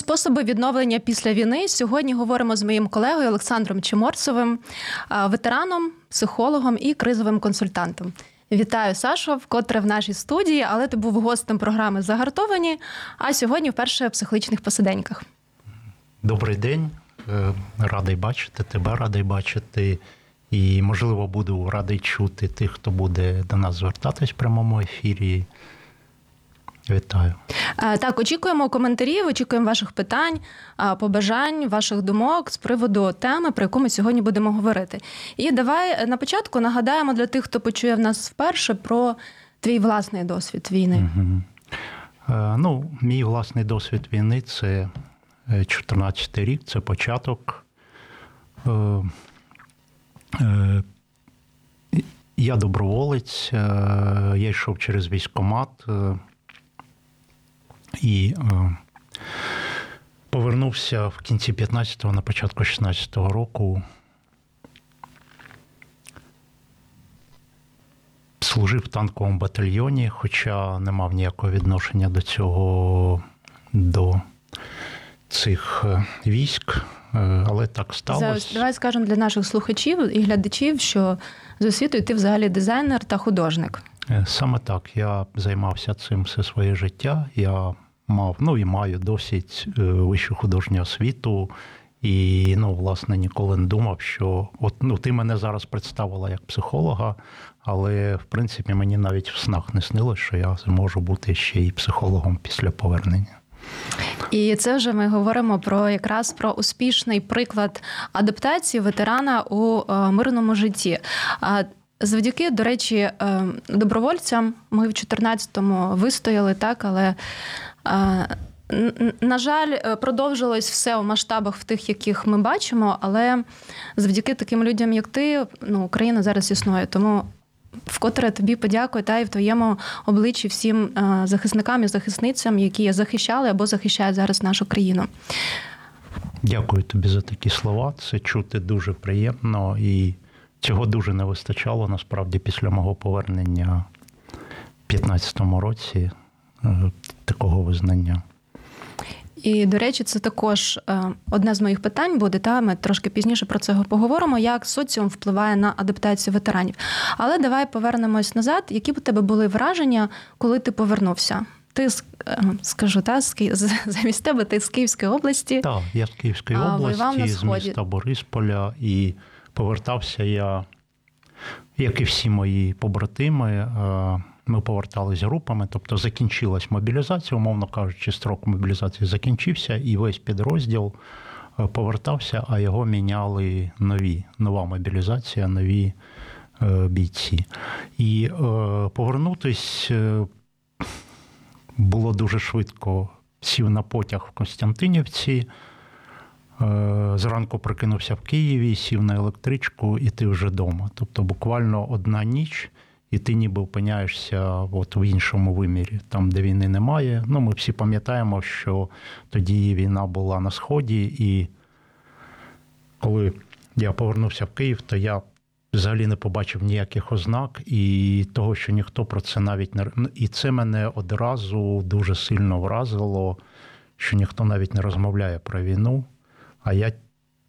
Способи відновлення після війни сьогодні говоримо з моїм колегою Олександром Чиморцевим, ветераном, психологом і кризовим консультантом. Вітаю, Сашо, вкотре в нашій студії, але ти був гостем програми Загартовані. А сьогодні вперше в психологічних посиденьках. Добрий день, Е, радий бачити тебе, радий бачити. І, можливо, буду радий чути тих, хто буде до нас звертатись в прямому ефірі. Вітаю. Е, Так, очікуємо коментарів, очікуємо ваших питань, побажань, ваших думок з приводу теми, про яку ми сьогодні будемо говорити. І давай е, на початку нагадаємо для тих, хто почує в нас вперше про твій власний досвід війни. Е, Ну, мій власний досвід війни це 14 рік, це початок. Е, е, Я доброволець, е, я йшов через військкомат е, і е, повернувся в кінці 15-го, на початку 16-го року. Служив в танковому батальйоні, хоча не мав ніякого відношення до цього, до цих е, військ, е, але так сталося. Давай скажемо для наших слухачів і глядачів, що з освітою ти взагалі дизайнер та художник. Саме так. Я займався цим все своє життя. Я мав, ну і маю досить е, вищу художню освіту. І ну, власне, ніколи не думав, що от ну ти мене зараз представила як психолога, але в принципі мені навіть в снах не снилось, що я зможу бути ще й психологом після повернення. І це вже ми говоримо про якраз про успішний приклад адаптації ветерана у е, мирному житті. Завдяки, до речі, е, добровольцям ми в 14-му вистояли так, але. На жаль, е, продовжилось все у масштабах в тих, яких ми бачимо, але завдяки таким людям, як ти, ну, Україна зараз існує. Тому вкотре тобі подякую та і в твоєму обличчі всім е, захисникам і захисницям, які захищали або захищають зараз нашу країну. Дякую тобі за такі слова. Це чути дуже приємно і цього дуже не вистачало насправді після мого повернення в 15-му році такого визнання. І, до речі, це також е, одне з моїх питань буде. Та ми трошки пізніше про це поговоримо, як соціум впливає на адаптацію ветеранів. Але давай повернемось назад. Які б у тебе були враження, коли ти повернувся? Ти е, скажу, та з замість тебе ти з Київської області. Так, я з Київської А, області, з міста Борисполя, і повертався я, як і всі мої побратими. Ми повертались групами, тобто закінчилась мобілізація, умовно кажучи, строк мобілізації закінчився, і весь підрозділ е, повертався, а його міняли нові, нова мобілізація, нові е, бійці. І е, повернутись е, було дуже швидко. Сів на потяг в Константинівці. Е, Зранку прокинувся в Києві, сів на електричку, і ти вже вдома. Тобто буквально одна ніч, і ти ніби опиняєшся от в іншому вимірі, там, де війни немає. Ну, ми всі пам'ятаємо, що тоді війна була на Сході, і коли я повернувся в Київ, то я взагалі не побачив ніяких ознак, і того, що ніхто про це навіть не ну, і це мене одразу дуже сильно вразило, що ніхто навіть не розмовляє про війну. А я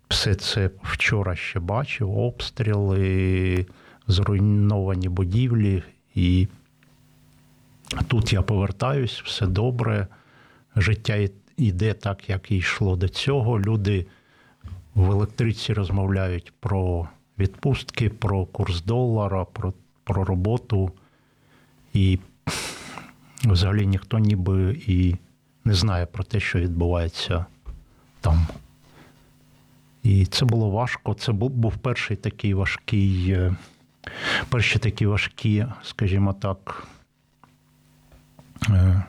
все це вчора ще бачив: обстріли, зруйновані будівлі, і тут я повертаюсь, все добре. Життя йде так, як і йшло до цього. Люди в електриці розмовляють про відпустки, про курс долара, про, про роботу. І взагалі ніхто ніби і не знає про те, що відбувається там. І це було важко. Це був, перший такий важкий, е, перші такі важкі, скажімо так, е,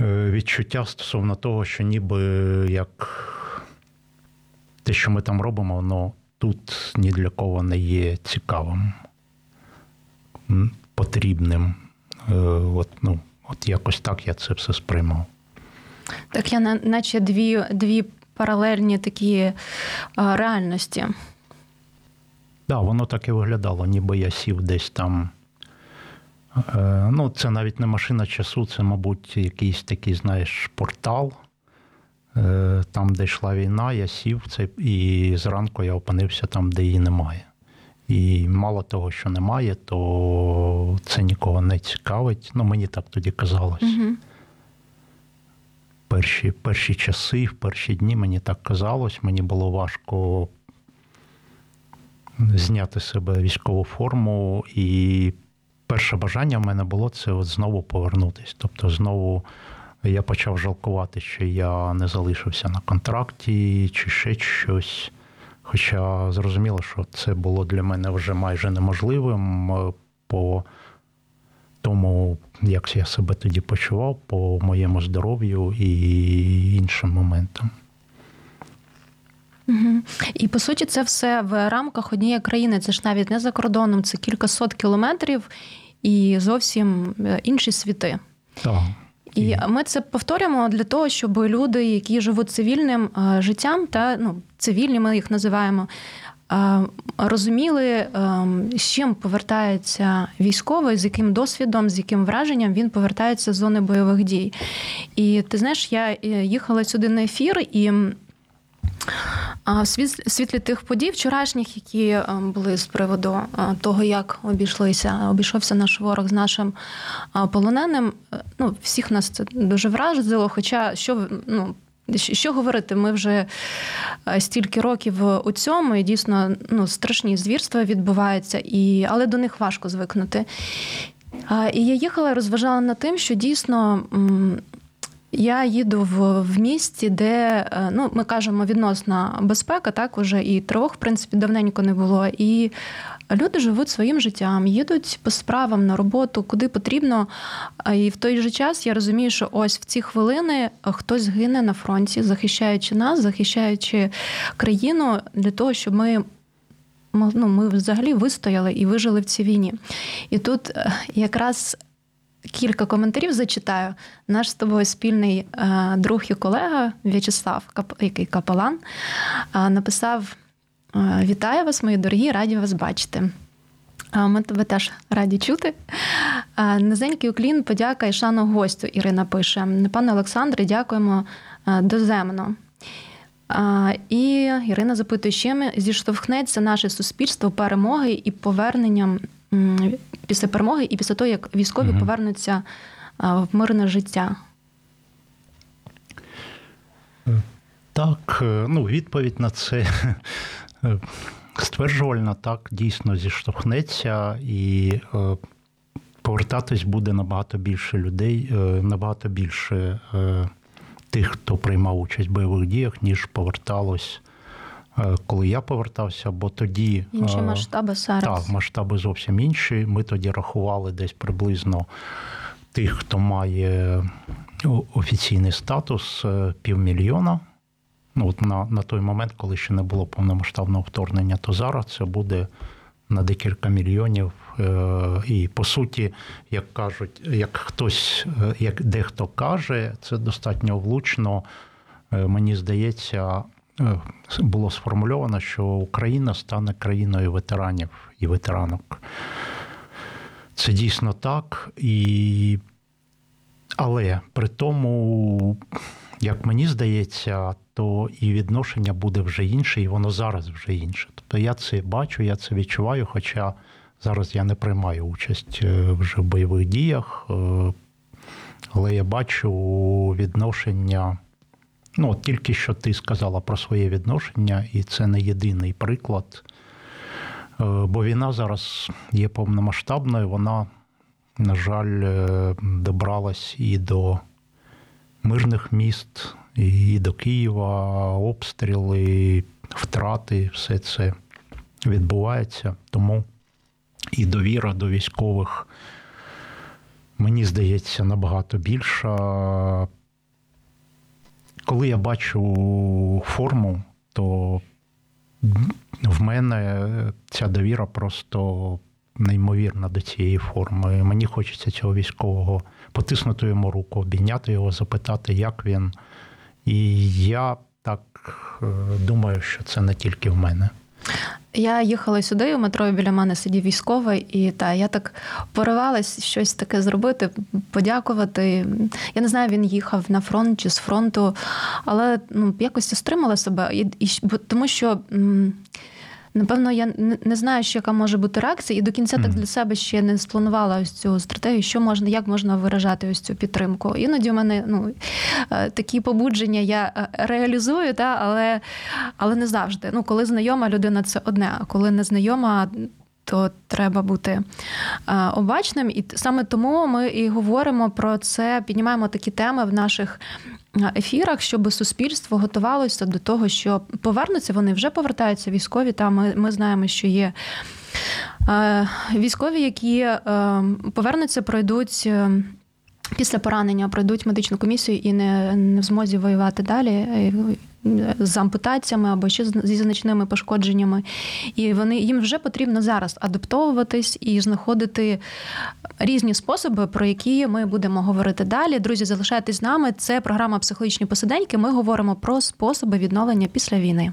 е, відчуття стосовно того, що ніби як те, що ми там робимо, воно тут ні для кого не є цікавим, потрібним. Е, От, ну, от якось так я це все сприймав. Так я наче дві, дві паралельні такі реальності. Да, воно так і виглядало, ніби я сів десь там. Е, ну, це навіть не машина часу, це, мабуть, якийсь такий, знаєш, портал. Е, там, де йшла війна, я сів це, і зранку я опинився там, де її немає. І мало того, що немає, то це нікого не цікавить. Ну, мені так тоді казалось. Угу. Перші, перші часи, в перші дні мені так казалось, мені було важко зняти з себе військову форму. І перше бажання в мене було це от знову повернутися. Тобто, знову я почав жалкувати, що я не залишився на контракті чи ще щось. Хоча зрозуміло, що це було для мене вже майже неможливим е, по тому, як я себе тоді почував, по моєму здоров'ю і іншим моментам. Угу. І по суті, це все в рамках однієї країни. Це ж навіть не за кордоном, це кілька сот кілометрів і зовсім е, інші світи. Так. І ми це повторюємо для того, щоб люди, які живуть цивільним е, життям, та ну цивільні, ми їх називаємо, е, розуміли, з чим повертається військовий, з яким досвідом, з яким враженням він повертається з зони бойових дій. І ти знаєш, я їхала сюди на ефір і. В світлі тих подій вчорашніх, які е, були з приводу е, того, як обійшлися, обійшовся наш ворог з нашим е, полоненим, е, ну всіх нас це дуже вразило. Хоча що ну. Що говорити, ми вже стільки років у цьому, і дійсно ну, страшні звірства відбуваються, і, але до них важко звикнути. І я їхала і розважала над тим, що дійсно я їду в, в місті, де е, ну, ми кажемо відносна безпека, так уже і тривог, в принципі, давненько не було. І люди живуть своїм життям, їдуть по справам на роботу, куди потрібно. І в той же час я розумію, що ось в ці хвилини хтось гине на фронті, захищаючи нас, захищаючи країну для того, щоб ми. Ну, ми взагалі вистояли і вижили в цій війні. І тут е, якраз кілька коментарів зачитаю. Наш з тобою спільний е, друг і колега В'ячеслав, кап- який капелан, е, написав: е, Вітаю вас, мої дорогі, раді вас бачити. Ми тебе теж раді чути. Низенький уклін, подяка і шану гостю. Ірина пише. Пане Олександре, дякуємо доземно. І Ірина запитує, чим зіштовхнеться наше суспільство перемоги і поверненням після перемоги, і після того, як військові Мгм. повернуться в мирне життя. Так, е, ну, відповідь на це е, стверджувальна, так, дійсно зіштовхнеться, і е, повертатись буде набагато більше людей, е, набагато більше е, тих, хто приймав участь в бойових діях, ніж поверталось, е, коли я повертався, бо тоді. Інші е, масштаби зараз. Так, масштаби зовсім інші. Ми тоді рахували десь приблизно тих, хто має офіційний статус е, півмільйона. Ну, от на, на той момент, коли ще не було повномасштабного вторгнення, то зараз це буде на декілька мільйонів. Е, І по суті, як кажуть, як хтось, е, як дехто каже, це достатньо влучно. Е, Мені здається, е, було сформульовано, що Україна стане країною ветеранів і ветеранок. Це дійсно так. І... Але при тому, як мені здається, то і відношення буде вже інше, і воно зараз вже інше. Тобто я це бачу, я це відчуваю, хоча зараз я не приймаю участь е, вже в бойових діях, е, але я бачу відношення. Ну, от тільки що ти сказала про своє відношення, і це не єдиний приклад. Е, Бо війна зараз є повномасштабною, вона, на жаль, е, добралась і до мирних міст, і до Києва, обстріли, втрати, все це відбувається. Тому і довіра до військових мені здається, набагато більша. Коли я бачу форму, то в мене ця довіра просто неймовірна до цієї форми. Мені хочеться цього військового потиснути йому руку, обійняти його, запитати, як він. І я так е, думаю, що це не тільки в мене. Я їхала сюди, у метро біля мене сидів військовий, і та я так поривалась щось таке зробити, подякувати. Я не знаю, він їхав на фронт чи з фронту, але ну, якось стримала себе. І, і, тому що. М- Напевно, я не знаю, що яка може бути реакція, і до кінця так для себе ще не спланувала ось цю стратегію, що можна, як можна виражати ось цю підтримку. Іноді в мене ну, е, такі побудження я е, реалізую, та, але але не завжди. Ну, Коли знайома людина, це одне, а коли не знайома, то треба бути е, обачним. І саме тому ми і говоримо про це, піднімаємо такі теми в наших ефірах, щоб суспільство готувалося до того, що повернуться, вони вже повертаються військові. Та ми, ми знаємо, що є. Е, військові, які е, повернуться, пройдуть після поранення, пройдуть медичну комісію і не, не в змозі воювати далі з ампутаціями або ще зі значними пошкодженнями. І вони їм вже потрібно зараз адаптовуватись і знаходити різні способи, про які ми будемо говорити далі. Друзі, залишайтесь з нами. Це програма психологічні посиденьки. Ми говоримо про способи відновлення після війни.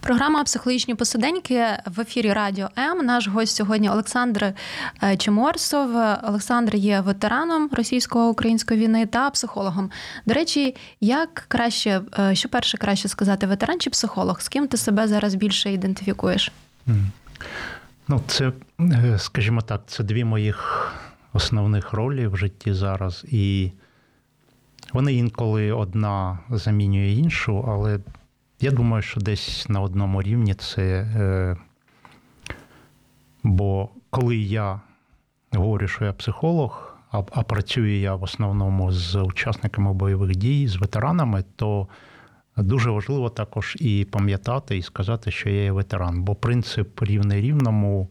Програма Психологічні посиденьки в ефірі Радіо М. Наш гость сьогодні Олександр е, Чеморсов. Олександр є ветераном російсько-української війни та психологом. До речі, як краще, е, що перше краще сказати, ветеран чи психолог? З ким ти себе зараз більше ідентифікуєш? Ну, це, е, скажімо так, це дві моїх основних ролі в житті зараз. І вони інколи одна замінює іншу, але я думаю, що десь на одному рівні це. Е, бо коли я говорю, що я психолог, а, а працюю я в основному з учасниками бойових дій, з ветеранами, то дуже важливо також і пам'ятати, і сказати, що я є ветеран. Бо принцип рівний рівному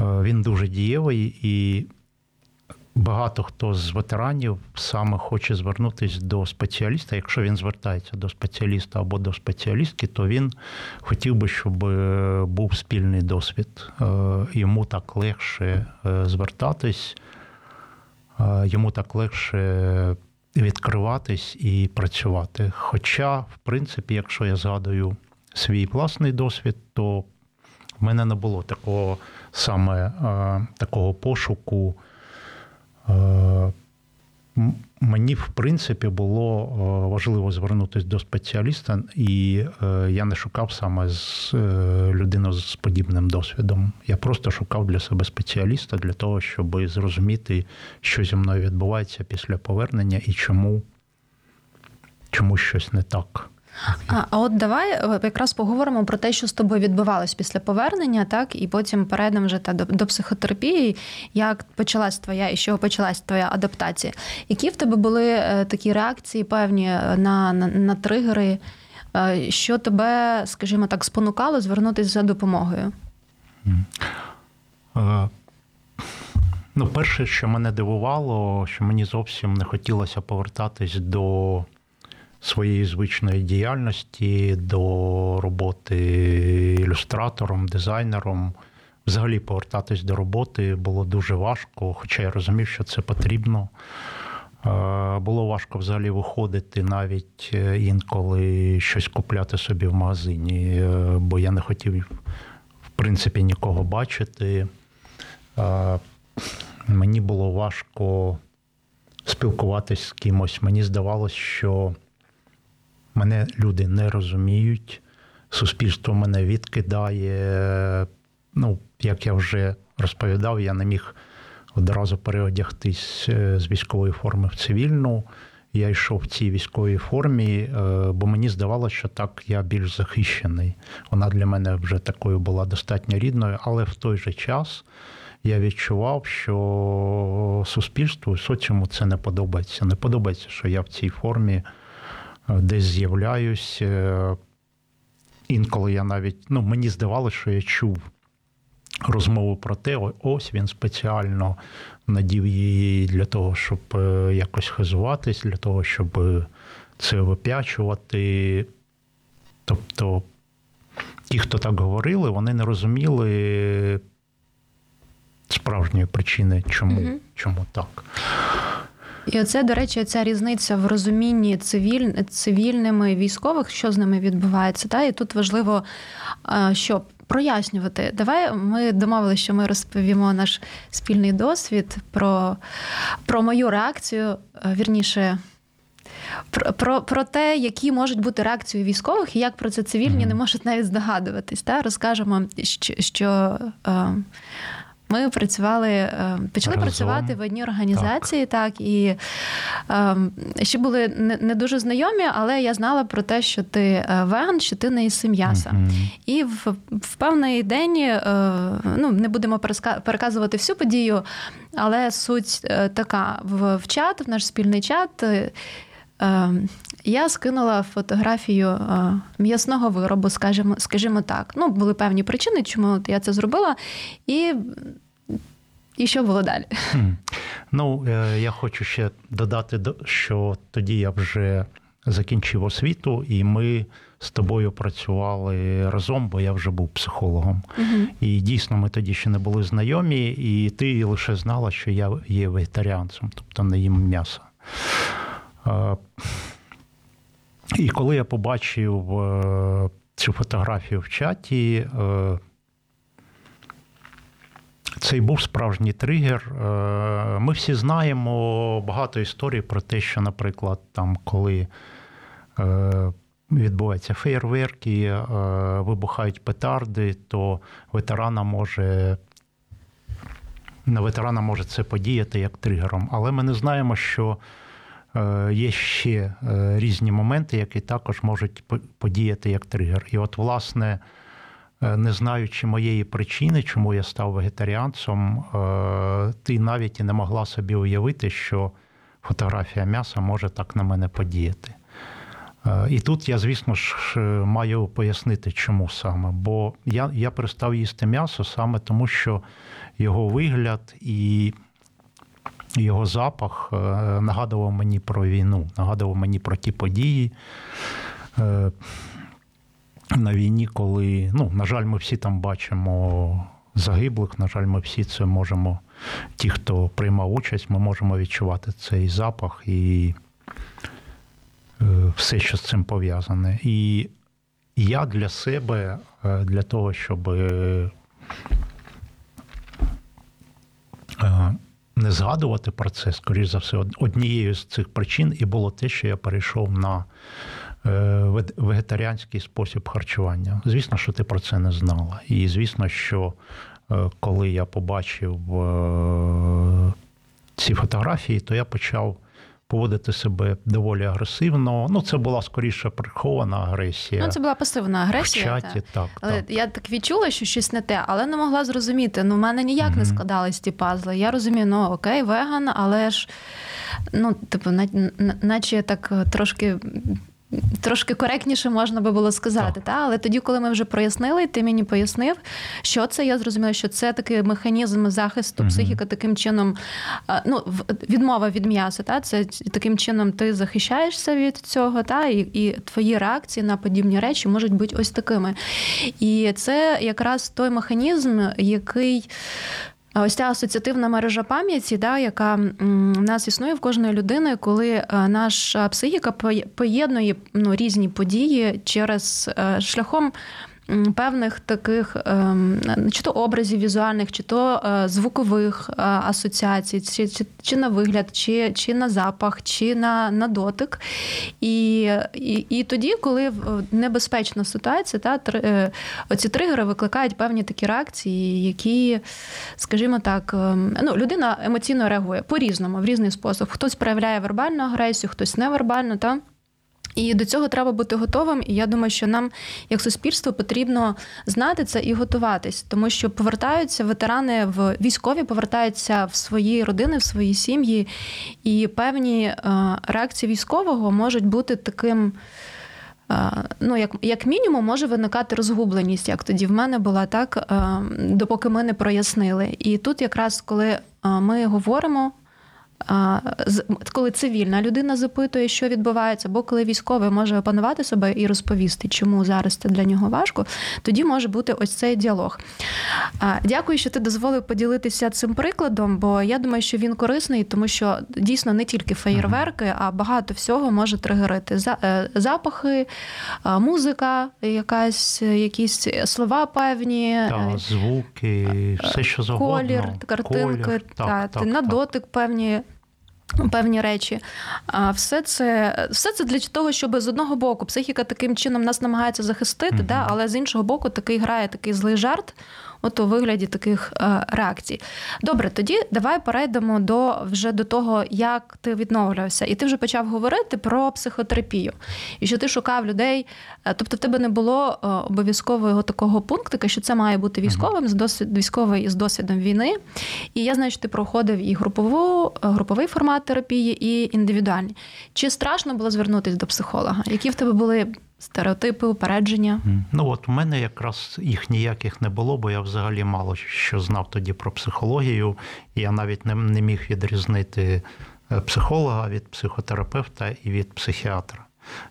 е, він дуже дієвий і Багато хто з ветеранів саме хоче звернутися до спеціаліста. Якщо він звертається до спеціаліста або до спеціалістки, то він хотів би, щоб е, був спільний досвід. Е, йому так легше е, звертатись, йому так легше відкриватись і працювати. Хоча, в принципі, якщо я згадую свій власний досвід, то в мене не було такого саме такого пошуку. Е, мені, в принципі, було е, важливо звернутися до спеціаліста, і е, я не шукав саме з людину з подібним досвідом. Я просто шукав для себе спеціаліста для того, щоб зрозуміти, що зі мною відбувається після повернення і чому, чому щось не так. А а от давай е, якраз поговоримо про те, що з тобою відбувалось після повернення, так і потім перейдемо вже та до, до психотерапії. Як почалась твоя і що почалась твоя адаптація? Які в тебе були е, такі реакції певні е, на, на, на тригери? Що тебе, скажімо так, спонукало звернутися за допомогою? Ну, перше, що мене дивувало, що мені зовсім не хотілося повертатись до своєї звичної діяльності до роботи ілюстратором, дизайнером. Взагалі повертатись до роботи було дуже важко, хоча я розумів, що це потрібно. Е, було важко взагалі виходити навіть е, інколи щось купляти собі в магазині, е, бо я не хотів, в принципі, нікого бачити. Мені було важко спілкуватись з кимось. Мені здавалось, що Мене люди не розуміють, суспільство мене відкидає. Ну, як я вже розповідав, я не міг одразу переодягтись е, з військової форми в цивільну. Я йшов в цій військовій формі, е, бо мені здавалося, що так я більш захищений. Вона для мене вже такою була достатньо рідною, але в той же час я відчував, що суспільству соціуму це не подобається. Не подобається, що я в цій формі десь з'являюсь. Інколи я навіть ну мені здавалося, що я чув розмову про те, ось він спеціально надів її для того, щоб е, якось хизуватись, для того, щоб е, це вип'ячувати. Тобто ті, хто так говорили, вони не розуміли справжньої причини, чому, угу. чому так. І оце, до речі, ця різниця в розумінні цивіль... цивільними військових, що з ними відбувається. Та? І тут важливо, е, що прояснювати. Давай ми домовилися, що ми розповімо наш спільний досвід про, про мою реакцію, е, вірніше. Про про, про те, які можуть бути реакції військових, і як про це цивільні не можуть навіть здогадуватись. Та? Розкажемо, що що е, ми працювали, е, почали Разом. працювати в одній організації, так, так і е, ще були не, не дуже знайомі, але я знала про те, що ти е, веган, що ти не із м'яса. Mm-hmm. І в, в певний день е, ну, не будемо переказувати всю подію, але суть е, така: в, в чат, в наш спільний чат. Е, я скинула фотографію м'ясного виробу, скажімо, скажімо так. Ну, були певні причини, чому я це зробила. І і що було далі? Ну, е, я хочу ще додати, що тоді я вже закінчив освіту, і ми з тобою працювали разом, бо я вже був психологом. Угу. І дійсно ми тоді ще не були знайомі, і ти лише знала, що я є вегетаріанцем, тобто не їм м'ясо. І коли я побачив е, цю фотографію в чаті, е, це і був справжній тригер. Е, ми всі знаємо багато історій про те, що, наприклад, там, коли відбуваються фейерверки, вибухають петарди, то ветерана може. На ветерана може це подіяти як тригером. Але ми не знаємо, що є ще е, різні моменти, які також можуть подіяти як тригер. І от, власне, е, не знаючи моєї причини, чому я став вегетаріанцем, ти навіть і не могла собі уявити, що фотографія м'яса може так на мене подіяти. І тут я, звісно ж, маю пояснити, чому саме. Бо я я перестав їсти м'ясо саме тому, що його вигляд і його запах е, нагадував мені про війну, нагадував мені про ті події. Е, на війні, коли, ну, на жаль, ми всі там бачимо загиблих, на жаль, ми всі це можемо, ті, хто приймав участь, ми можемо відчувати цей запах і е, все, що з цим пов'язане. І я для себе, для того, щоб не згадувати про це, скоріш за все, однією з цих причин і було те, що я перейшов на е, вегетаріанський спосіб харчування. Звісно, що ти про це не знала. І звісно, що е, коли я побачив е, ці фотографії, то я почав поводити себе доволі агресивно. Ну, це була скоріше прихована агресія. Ну, це була пасивна агресія. В чаті, так. Але так. я так відчула, що щось не те, але не могла зрозуміти. Ну, в мене ніяк mm-hmm. не складались ті пазли. Я розумію, ну окей, веган, але ж ну, типу, наче так трошки Трошки коректніше можна би було сказати, та але тоді, коли ми вже прояснили, ти мені пояснив, що це. Я зрозуміла, що це такий механізм захисту uh психіки, таким чином, ну відмова від м'яса. Та це таким чином ти захищаєшся від цього, та і, і твої реакції на подібні речі можуть бути ось такими. І це якраз той механізм, який Ось ця асоціативна мережа пам'яті, да, яка в нас існує в кожної людини, коли е, наша психіка поєднує ну, різні події через е, шляхом певних таких ем, чи то образів візуальних, чи то е, звукових е, асоціацій, чи, чи, чи на вигляд, чи, чи на запах, чи на, на дотик. І, і, і тоді, коли небезпечна ситуація, та, три- е, оці тригери викликають певні такі реакції, які, скажімо так, ем, ну, людина емоційно реагує по-різному, в різний спосіб. Хтось проявляє вербальну агресію, хтось невербально. Та? І до цього треба бути готовим. І я думаю, що нам, як суспільство, потрібно знати це і готуватись, тому що повертаються ветерани в військові, повертаються в свої родини, в свої сім'ї, і певні е, реакції військового можуть бути таким. е, Ну, як, як мінімум, може виникати розгубленість, як тоді в мене була так, е, допоки ми не прояснили. І тут, якраз коли ми говоримо коли цивільна людина запитує, що відбувається, або коли військовий може опанувати себе і розповісти, чому зараз це для нього важко, тоді може бути ось цей діалог. Дякую, що ти дозволив поділитися цим прикладом, бо я думаю, що він корисний, тому що дійсно не тільки феєрверки, а багато всього може тригерити. Е, Запахи, музика, якась, якісь слова певні. Та, е, звуки, все що завгодно. колір, картинки, Колір, та, так, на так. дотик певні. Певні речі, а все це все це для того, щоб з одного боку психіка таким чином нас намагається захистити, Мгм. да, але з іншого боку, такий грає такий злий жарт, от у вигляді таких е, реакцій. Добре, тоді давай перейдемо до вже до того, як ти відновлювався. І ти вже почав говорити про психотерапію, і що ти шукав людей. е, Тобто, в тебе не було е, обов'язкового такого пунктика, що це має бути військовим з досвід військовий із досвідом війни. І я знаю, що ти проходив і групову, груповий формат терапії, і індивідуальні. Чи страшно було звернутися до психолога? Які в тебе були стереотипи, упередження? Ну от у мене якраз їх ніяких не було, бо я взагалі мало що знав тоді про психологію. Я навіть не, не міг відрізнити е, психолога від психотерапевта і від психіатра.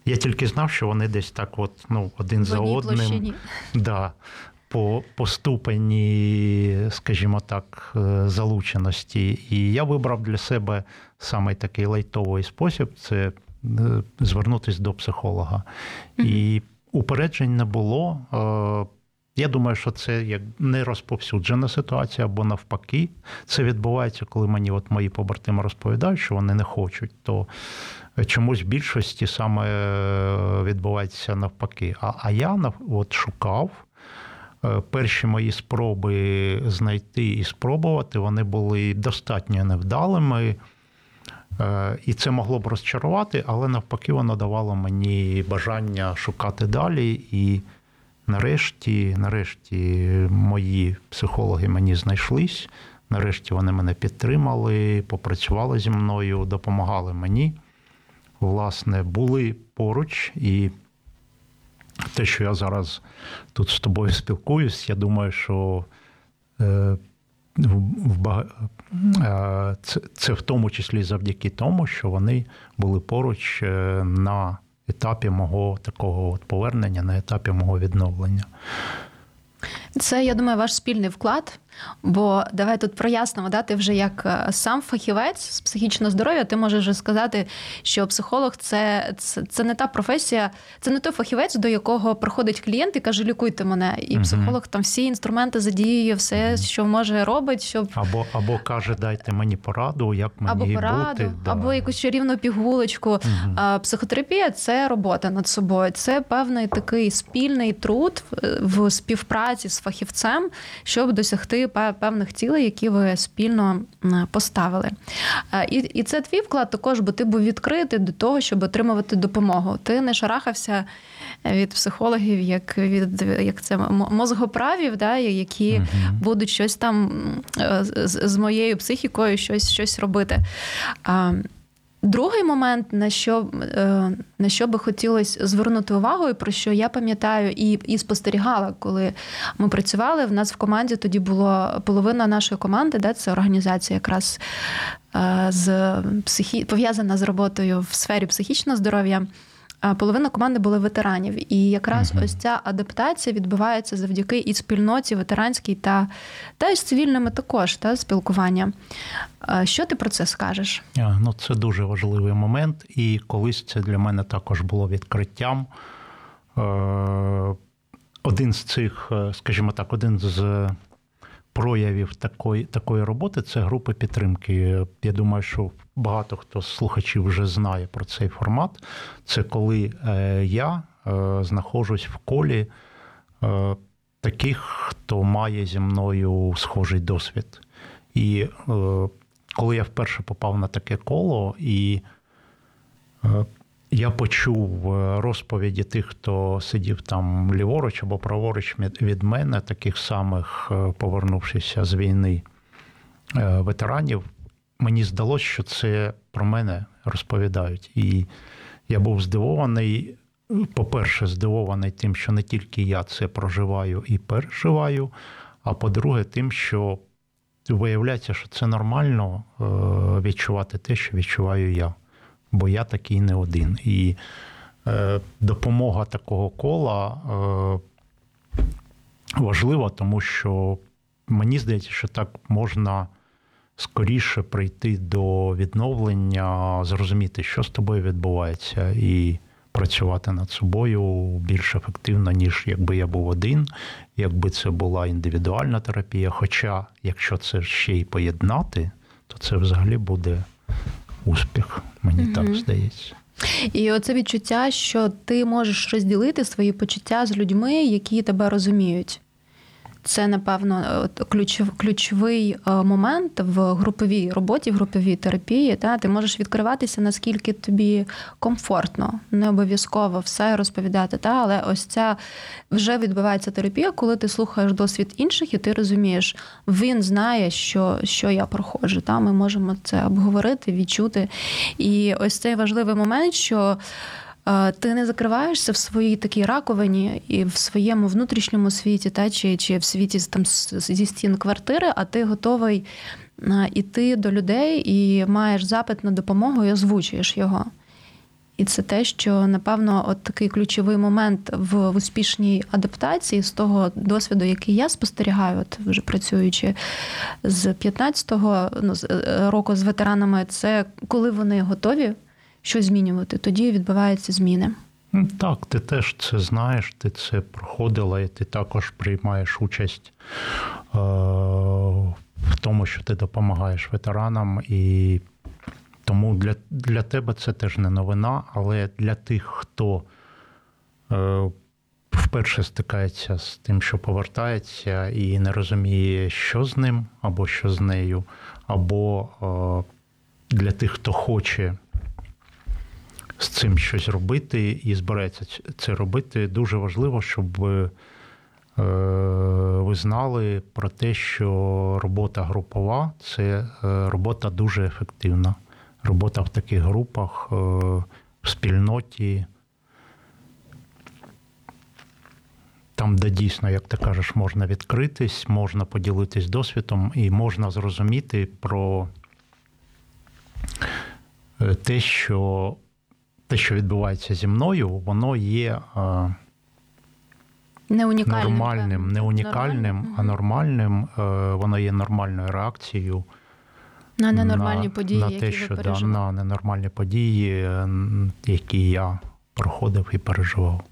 Я тільки знав, що вони десь так, от, ну, один В за одним. площині. Да, по, по ступені, скажімо так, е, залученості. І я вибрав для себе саме такий лайтовий спосіб це звернутися до психолога. І упереджень не було. Е, Я думаю, що це як не розповсюджена ситуація, або навпаки, це відбувається, коли мені от мої побратими розповідають, що вони не хочуть, то чомусь в більшості саме е, відбувається навпаки. А, а я от шукав. Е, Перші мої спроби знайти і спробувати, вони були достатньо невдалими. Е, І це могло б розчарувати, але навпаки, воно давало мені бажання шукати далі. І нарешті, нарешті, мої психологи мені знайшлись. Нарешті вони мене підтримали, попрацювали зі мною, допомагали мені. Власне, були поруч, і те, що я зараз тут з тобою спілкуюсь, я думаю, що е, в, е, це, це в тому числі завдяки тому, що вони були поруч е, на етапі мого такого от повернення, на етапі мого відновлення. Це, я думаю, ваш спільний вклад. Бо давай тут прояснимо, да, ти вже як е, сам фахівець з психічного здоров'я, ти можеш вже сказати, що психолог це, це, це не та професія, це не той фахівець, до якого приходить клієнт і каже, лікуйте мене. І психолог там всі інструменти задіює, все, що може робить, щоб Або, або каже, дайте мені пораду, як мені або пораду, бути. да. або якусь чарівну пігулочку. А Психотерапія це робота над собою. Це певний такий спільний труд в співпраці з фахівцем, щоб досягти пе- певних цілей, які ви спільно поставили. І, і це твій вклад також, бо ти був відкритий до того, щоб отримувати допомогу. Ти не шарахався від психологів, як від як це мозгоправів, да, які Мгм. будуть щось там е, з, з моєю психікою щось, щось робити. Другий момент, на що, е, на що би хотілося звернути увагу, і про що я пам'ятаю і, і спостерігала, коли ми працювали. В нас в команді тоді була половина нашої команди, де це організація якраз е, з психі... пов'язана з роботою в сфері психічного здоров'я. Половина команди були ветеранів, і якраз Мгм. ось ця адаптація відбувається завдяки і спільноті ветеранській та, та й з цивільними також та спілкування. Що ти про це скажеш? Ну, це дуже важливий момент, і колись це для мене також було відкриттям. Е, один з цих, е, скажімо так, один з проявів такої, такої роботи це групи підтримки. Я думаю, що багато хто з слухачів вже знає про цей формат. Це коли е, я е, знаходжусь в колі е, таких, хто має зі мною схожий досвід. І коли я вперше попав на таке коло, і я почув е, розповіді тих, хто сидів там ліворуч або праворуч від- мене, таких самих е, повернувшися з війни е, ветеранів. Мені здалося, що це про мене розповідають. І я був здивований. По-перше, здивований тим, що не тільки я це проживаю і переживаю, а по-друге, тим, що виявляється, що це нормально відчувати те, що відчуваю я. Бо я такий не один. І е, допомога такого кола е, важлива, тому що мені здається, що так можна скоріше прийти до відновлення, зрозуміти, що з тобою відбувається, і працювати над собою більш ефективно, ніж якби я був один, якби це була індивідуальна терапія. Хоча, якщо це ще й поєднати, то це взагалі буде успіх, мені так здається. І оце відчуття, що ти можеш розділити свої почуття з людьми, які тебе розуміють. Це, напевно, от ключов, ключовий е, момент в груповій роботі, в груповій терапії. Та? Ти можеш відкриватися, наскільки тобі комфортно, не обов'язково все розповідати. Та? Але ось ця вже відбувається терапія, коли ти слухаєш досвід інших, і ти розумієш, він знає, що, що я проходжу. Та? Ми можемо це обговорити, відчути. І ось цей важливий момент, що. Ти не закриваєшся в своїй такій раковині і в своєму внутрішньому світі, та чи, чи в світі там зі стін квартири, а ти готовий іти до людей і маєш запит на допомогу і озвучуєш його. І це те, що напевно, от такий ключовий момент в, в успішній адаптації з того досвіду, який я спостерігаю, от вже працюючи з 15-го ну, е, року з ветеранами, це коли вони готові щось змінювати, тоді відбуваються зміни. Ну, Так, ти теж це знаєш, ти це проходила, і ти також приймаєш участь е- в тому, що ти допомагаєш ветеранам, і тому для, для тебе це теж не новина, але для тих, хто е- вперше стикається з тим, що повертається, і не розуміє, що з ним, або що з нею, або е- для тих, хто хоче з цим щось робити і збирається це робити, дуже важливо, щоб ви, е, знали про те, що робота групова це е, робота дуже ефективна. Робота в таких групах, е, в спільноті. Там, де дійсно, як ти кажеш, можна відкритись, можна поділитись досвідом і можна зрозуміти про те, що те, що відбувається зі мною, воно є е, Не унікальним. нормальним, не унікальним, Нормальним. а нормальним. Е, Воно є нормальною реакцією на ненормальні на, події, на які те, ви да, на ненормальні події, які я проходив і переживав.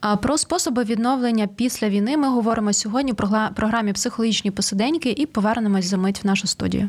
А Про способи відновлення після війни ми говоримо сьогодні в програмі Психологічні посиденьки і повернемось за мить в нашу студію.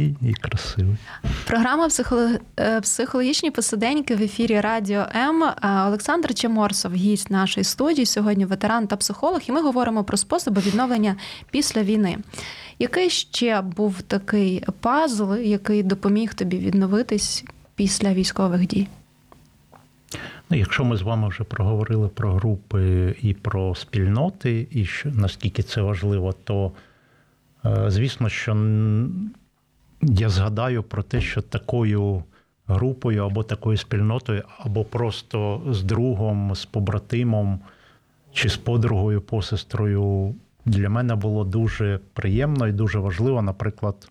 Новий і красивий. Програма е, психологічні посиденьки в ефірі Радіо М. Е, Олександр Чеморсов, гість нашої студії, сьогодні ветеран та психолог, і ми говоримо про способи відновлення після війни. Який ще був такий пазл, який допоміг тобі відновитись після військових дій? Ну, якщо ми з вами вже проговорили про групи і про спільноти, і що, наскільки це важливо, то е, звісно, що я згадаю про те, що такою групою або такою спільнотою, або просто з другом, з побратимом чи з подругою, посестрою для мене було дуже приємно і дуже важливо, наприклад,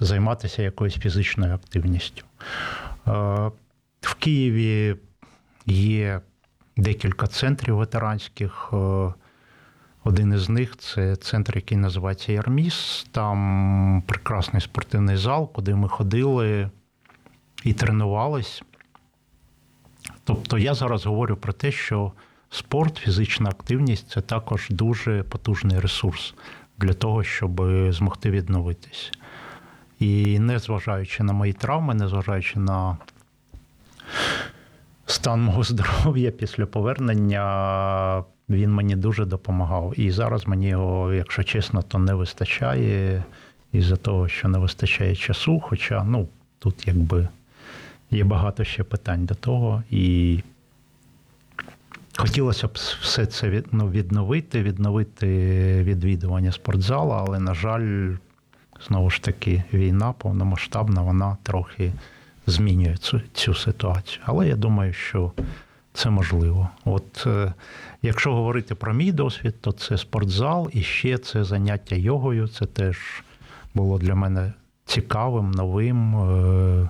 займатися якоюсь фізичною активністю. Е, в Києві є декілька центрів ветеранських. Один із них це центр, який називається Ярміс. Там прекрасний спортивний зал, куди ми ходили і тренувались. Тобто я зараз говорю про те, що спорт, фізична активність це також дуже потужний ресурс для того, щоб змогти відновитись. І незважаючи на мої травми, незважаючи на стан мого здоров'я після повернення, він мені дуже допомагав. І зараз мені його, якщо чесно, то не вистачає із-за того, що не вистачає часу. Хоча ну, тут якби є багато ще питань до того. І хотілося б все це ну, відновити, відновити відвідування спортзалу, але, на жаль, знову ж таки, війна повномасштабна, вона трохи змінює цю, цю ситуацію. Але я думаю, що це можливо. От е, якщо говорити про мій досвід, то це спортзал і ще це заняття йогою. Це теж було для мене цікавим, новим, е,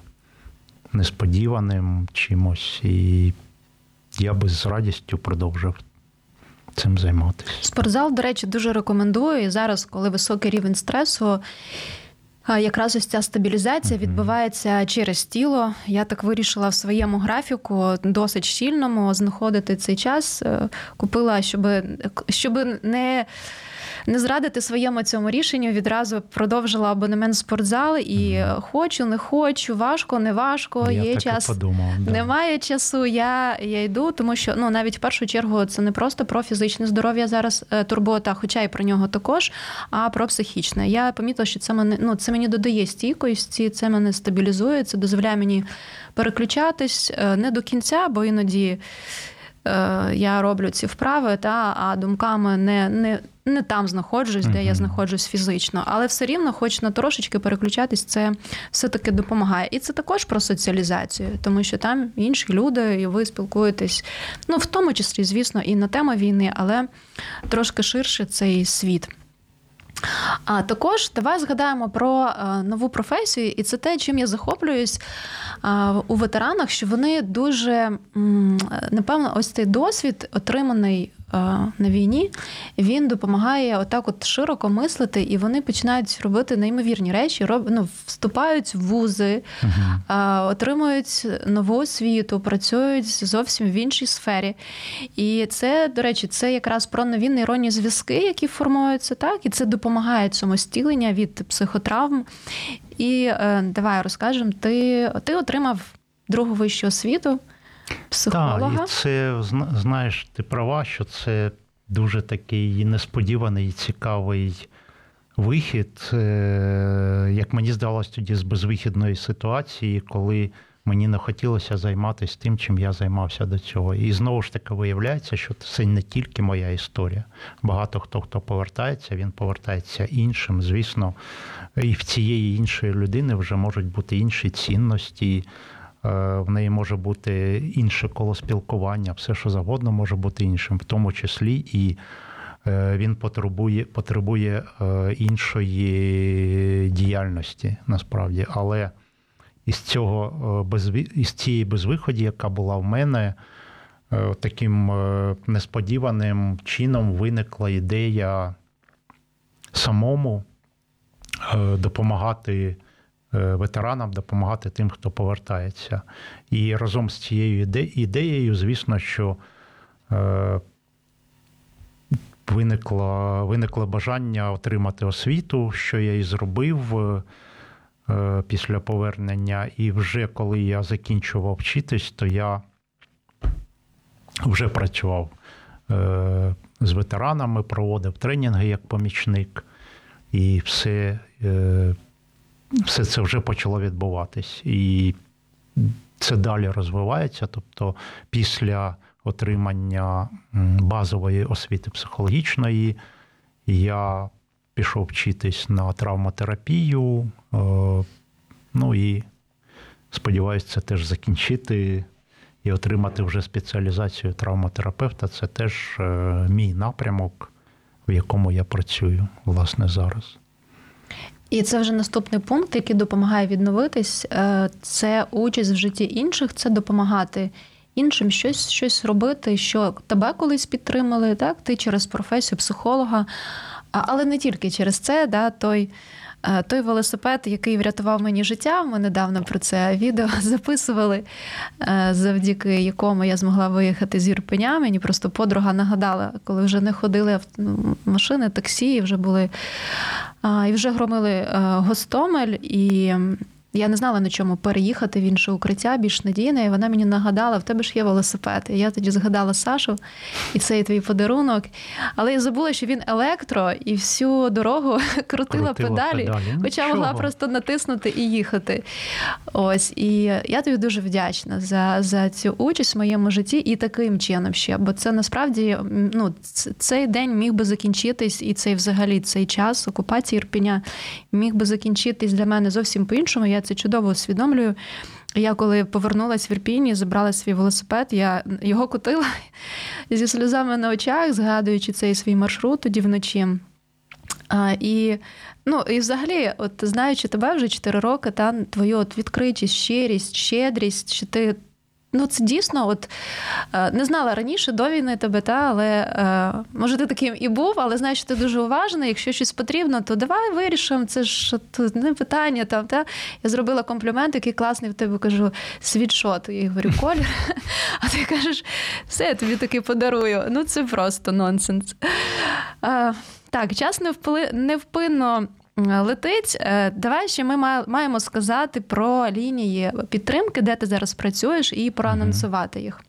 несподіваним чимось. І я би з радістю продовжив. Цим займатися. Спортзал, до речі, дуже рекомендую. І зараз, коли високий рівень стресу, Якраз ось ця стабілізація відбувається через тіло. Я так вирішила в своєму графіку досить щільному знаходити цей час. Е, купила, щоб щоб не не зрадити своєму цьому рішенню. Відразу продовжила абонемент в спортзал і хочу, не хочу, важко, не важко. Я є так час, подумав, да. немає часу. Я я йду, тому що ну навіть в першу чергу це не просто про фізичне здоров'я зараз е, турбота, хоча й про нього також, а про психічне. Я помітила, що це мене ну це мені додає стійкості, це мене стабілізує, це дозволяє мені переключатись е, не до кінця, бо іноді. Е, я роблю ці вправи, та, а думками не не, не там знаходжусь, де uh-huh. я знаходжусь фізично, але все рівно, хоч на трошечки переключатись, це все-таки допомагає. І це також про соціалізацію, тому що там інші люди, і ви спілкуєтесь, ну в тому числі, звісно, і на тему війни, але трошки ширше цей світ. А також давай згадаємо про е, нову професію, і це те, чим я захоплююсь е, у ветеранах, що вони дуже напевно, ось цей досвід, отриманий на війні, він допомагає отак от широко мислити, і вони починають робити неймовірні речі, роб, ну, вступають в вузи, uh отримують нову освіту, працюють зовсім в іншій сфері. І це, до речі, це якраз про нові нейронні зв'язки, які формуються, так, і це допомагає цьому стілення від психотравм. І е, давай розкажемо, ти, ти отримав другу вищу освіту психолога. Так, і це знаєш, ти права, що це дуже такий несподіваний і цікавий вихід, е, як мені здалося тоді з безвихідної ситуації, коли мені не хотілося займатися тим, чим я займався до цього. І знову ж таки виявляється, що це не тільки моя історія. Багато хто хто повертається, він повертається іншим. Звісно, і в цієї іншої людини вже можуть бути інші цінності. Е, в неї може бути інше коло спілкування, все що завгодно може бути іншим, в тому числі і е, він потребує потребує е, іншої діяльності насправді. Але із цього із цієї безвиході, яка була в мене, таким несподіваним чином виникла ідея самому допомагати. Е, ветеранам допомагати тим, хто повертається. І разом з цією ідеєю, звісно, що е, виникло, виникло бажання отримати освіту, що я і зробив. Е, після повернення, і вже коли я закінчував вчитись, то я вже працював з ветеранами, проводив тренінги як помічник, і все все це вже почало відбуватись. І це далі розвивається. Тобто, після отримання базової освіти психологічної я пішов вчитись на травматерапію. Е, Ну і сподіваюся, це теж закінчити і отримати вже спеціалізацію травматерапевта. Це теж е, мій напрямок, в якому я працюю власне зараз. І це вже наступний пункт, який допомагає відновитись. Е, Це участь в житті інших, це допомагати іншим щось, щось робити, що тебе колись підтримали, так? Ти через професію психолога, але не тільки через це, да, той. Е, Той велосипед, який врятував мені життя, ми недавно про це відео записували, е, завдяки якому я змогла виїхати з Ірпеня. Мені просто подруга нагадала, коли вже не ходили ну, машини, таксі, вже були І вже громили е, Гостомель, і я не знала на чому переїхати в інше укриття, більш надійне. І вона мені нагадала: в тебе ж є велосипед. І я тоді згадала Сашу, і цей твій подарунок. Але я забула, що він електро, і всю дорогу крутила, Крутила педалі, педалі. хоча Нічого. могла просто натиснути і їхати. Ось, і я тобі дуже вдячна за, за цю участь в моєму житті і таким чином ще. Бо це насправді ну, цей день міг би закінчитись, і цей взагалі цей час окупації Ірпеня міг би закінчитись для мене зовсім по-іншому. Я це чудово усвідомлюю. Я коли повернулась в Ірпіні, забрала свій велосипед, я його кутила зі сльозами на очах, згадуючи цей свій маршрут тоді вночі. А, і, ну, і взагалі, от знаючи тебе вже 4 роки, та твою от відкритість, щирість, щедрість, що ти. Ну, це дійсно, от е, не знала раніше до війни тебе, та, але е, може ти таким і був, але знаєш, що ти дуже уважний. Якщо щось потрібно, то давай вирішимо. Це ж от, не питання. Там, та. Я зробила комплімент, який класний в тебе кажу, світшот. Я говорю, колір. А ти кажеш, все, я тобі таки подарую. Ну, це просто нонсенс. Е, так, час невпли... невпинно летить. Е, Давай ще ми маємо сказати про лінії підтримки, де ти зараз працюєш, і проанонсувати їх.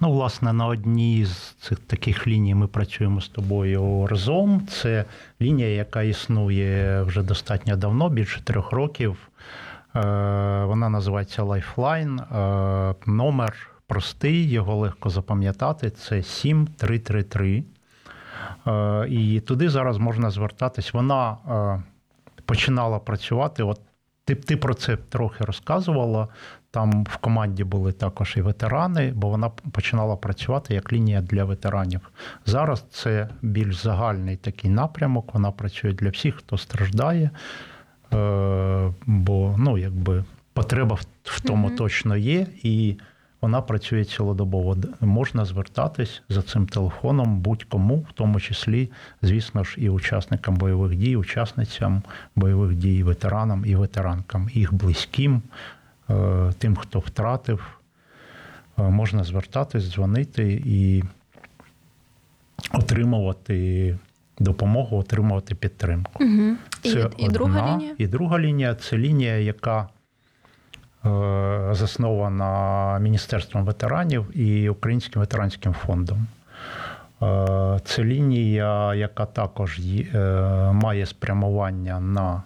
Ну, власне, на одній з цих таких ліній ми працюємо з тобою разом. Це лінія, яка існує вже достатньо давно, більше трьох років. Е, Вона називається Lifeline. Е, Номер простий, його легко запам'ятати. Це 7333. Е, І туди зараз можна звертатись. Вона починала працювати. От ти, ти про це трохи розказувала. Там в команді були також і ветерани, бо вона починала працювати як лінія для ветеранів. Зараз це більш загальний такий напрямок. Вона працює для всіх, хто страждає. Е, бо ну, якби потреба в, в тому Мгм. точно є, і вона працює цілодобово. Можна звертатись за цим телефоном будь-кому, в тому числі, звісно ж, і учасникам бойових дій, учасницям бойових дій, ветеранам і ветеранкам, їх близьким, е, тим, хто втратив. Е, Можна звертатись, дзвонити і отримувати допомогу, отримувати підтримку. Угу. І, Це і друга лінія. І друга лінія це лінія, яка заснована Міністерством ветеранів і Українським ветеранським фондом. Е, Це лінія, яка також е, має спрямування на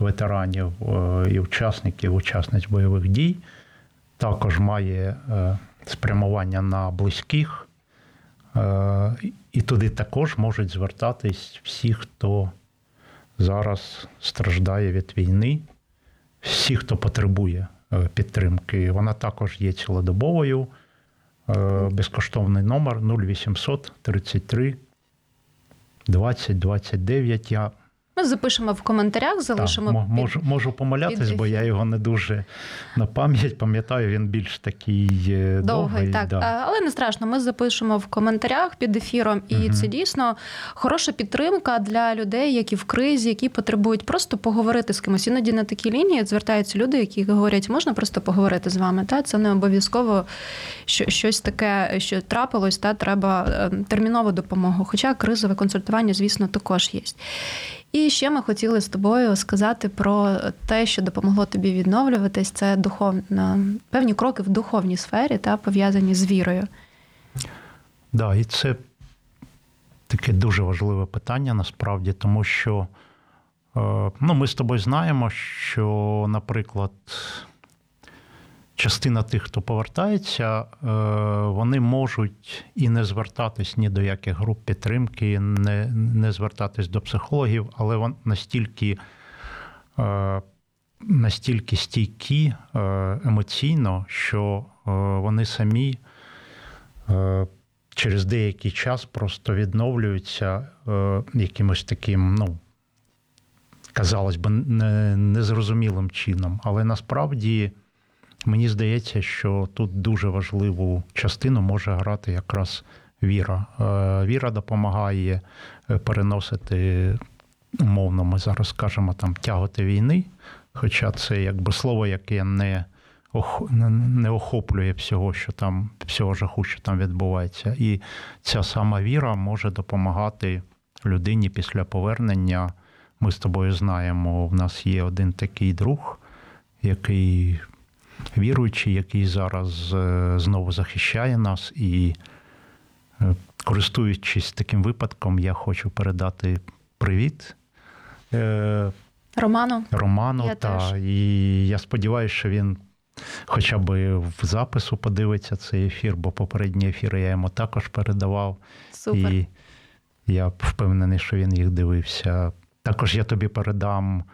ветеранів е, і учасників, учасниць бойових дій, також має е, спрямування на близьких. Е, І туди також можуть звертатись всі, хто зараз страждає від війни, всі, хто потребує е, підтримки. Вона також є цілодобовою. Е, Безкоштовний номер 0800 33 20 29. Я Ми запишемо в коментарях, залишимо. мо- під- можу, можу помилятись, під бо я його не дуже на пам'ять пам'ятаю. Він більш такий е, Довгий, довгий. так. да. Але не страшно, ми запишемо в коментарях під ефіром, і Мгм. це дійсно хороша підтримка для людей, які в кризі, які потребують просто поговорити з кимось. Іноді на такі лінії звертаються люди, які говорять, можна просто поговорити з вами. Та це не обов'язково що, щось таке, що трапилось, та треба е, термінову допомогу. Хоча кризове консультування, звісно, також є. І ще ми хотіли з тобою сказати про те, що допомогло тобі відновлюватись. Це духовна певні кроки в духовній сфері та пов'язані з вірою. Да, і це таке дуже важливе питання насправді, тому що е, ну, ми з тобою знаємо, що, наприклад, частина тих, хто повертається, е, вони можуть і не звертатись ні до яких груп підтримки, не, не звертатись до психологів, але вон настільки е, настільки стійкі е, емоційно, що вони самі через деякий час просто відновлюються якимось таким, ну, казалось би, незрозумілим чином. Але насправді мені здається, що тут дуже важливу частину може грати якраз віра. Е, Віра допомагає е, переносити, умовно, ми зараз кажемо там тяготи війни. Хоча це якби слово, яке не- не охоплює всього, що там, всього жаху, що там відбувається. І ця сама віра може допомагати людині після повернення. Ми з тобою знаємо, в нас є один такий друг, який віруючий, який зараз е, знову захищає нас. І е, користуючись таким випадком, я хочу передати привіт. е, Роману, Роману. Я та, теж. І я сподіваюся, що він хоча б в запису подивиться цей ефір, бо попередні ефіри я йому також передавав. супер. І я впевнений, що він їх дивився. Також я тобі передам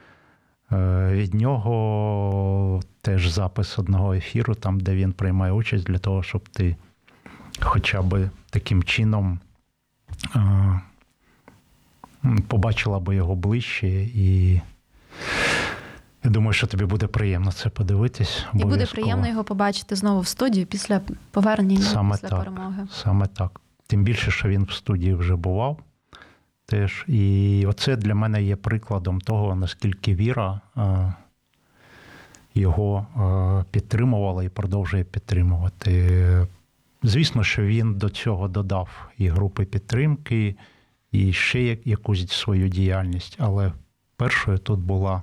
від нього теж запис одного ефіру, там, де він приймає участь, для того, щоб ти хоча б таким чином е, побачила би його ближче. І я думаю, що тобі буде приємно це подивитись. І буде приємно його побачити знову в студії після повернення Саме після так. перемоги. Саме так. Тим більше, що він в студії вже бував теж. І оце для мене є прикладом того, наскільки віра е, його е, підтримувала і продовжує підтримувати. Звісно, що він до цього додав і групи підтримки, і ще якусь свою діяльність. Але першою тут була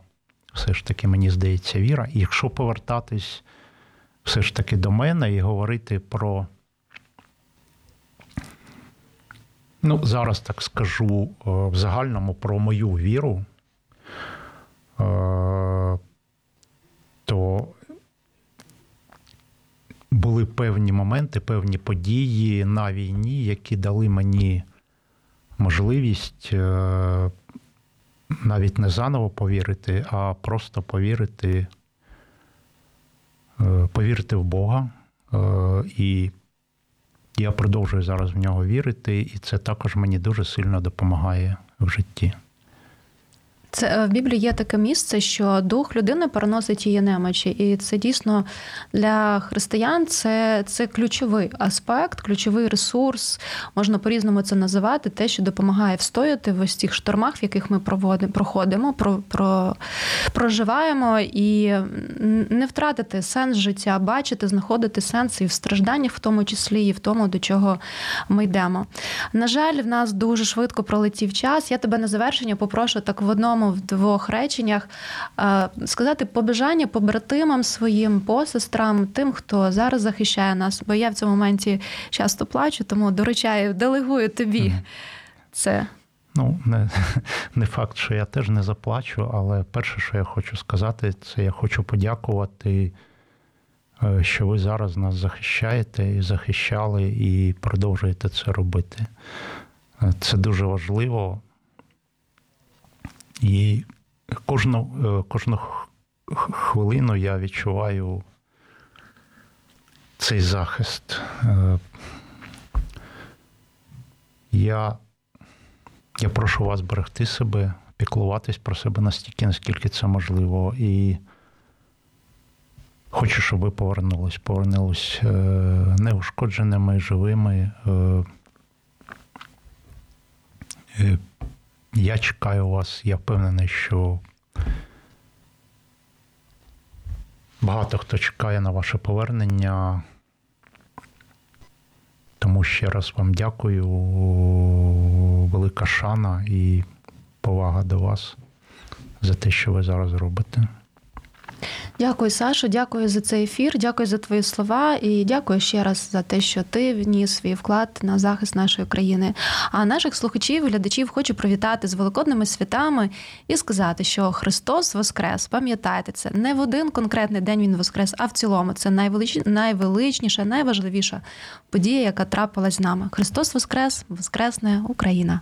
все ж таки, мені здається, віра. І якщо повертатись все ж таки до мене і говорити про Ну, зараз так скажу е, в загальному про мою віру, е, то були певні моменти, певні події на війні, які дали мені можливість е, навіть не заново повірити, а просто повірити, повірити в Бога. І я продовжую зараз в нього вірити, і це також мені дуже сильно допомагає в житті. Це е, в Біблії є таке місце, що дух людини переносить її немочі, і це дійсно для християн це, це ключовий аспект, ключовий ресурс. Можна по-різному це називати, те, що допомагає встояти в ось цих штормах, в яких ми проводимо, проходимо, про, про, проживаємо, і не втратити сенс життя, бачити, знаходити сенс і в стражданнях, в тому числі, і в тому, до чого ми йдемо. На жаль, в нас дуже швидко пролетів час. Я тебе на завершення попрошу так в одному, в двох реченнях е, сказати побажання побратимам своїм, посестрам, тим, хто зараз захищає нас. Бо я в цьому моменті часто плачу, тому доручаю, делегую тобі це. Ну, не, не факт, що я теж не заплачу, але перше, що я хочу сказати, це я хочу подякувати, е, що ви зараз нас захищаєте і захищали, і продовжуєте це робити. Е, Це дуже важливо. І кожну, е, кожну хвилину я відчуваю цей захист. Е, Я я прошу вас берегти себе, піклуватись про себе настільки, наскільки це можливо. І хочу, щоб ви повернулись. Повернулись е, неушкодженими, живими. Я чекаю вас, я впевнений, що багато хто чекає на ваше повернення. Тому ще раз вам дякую. Велика шана і повага до вас за те, що ви зараз робите. Дякую, Сашо, дякую за цей ефір, дякую за твої слова і дякую ще раз за те, що ти вніс свій вклад на захист нашої країни. А наших слухачів, глядачів хочу привітати з великодними святами і сказати, що Христос Воскрес, пам'ятайте це не в один конкретний день Він воскрес, а в цілому це найвелич... найвеличніша, найважливіша подія, яка трапилась з нами. Христос Воскрес, Воскресне Україна.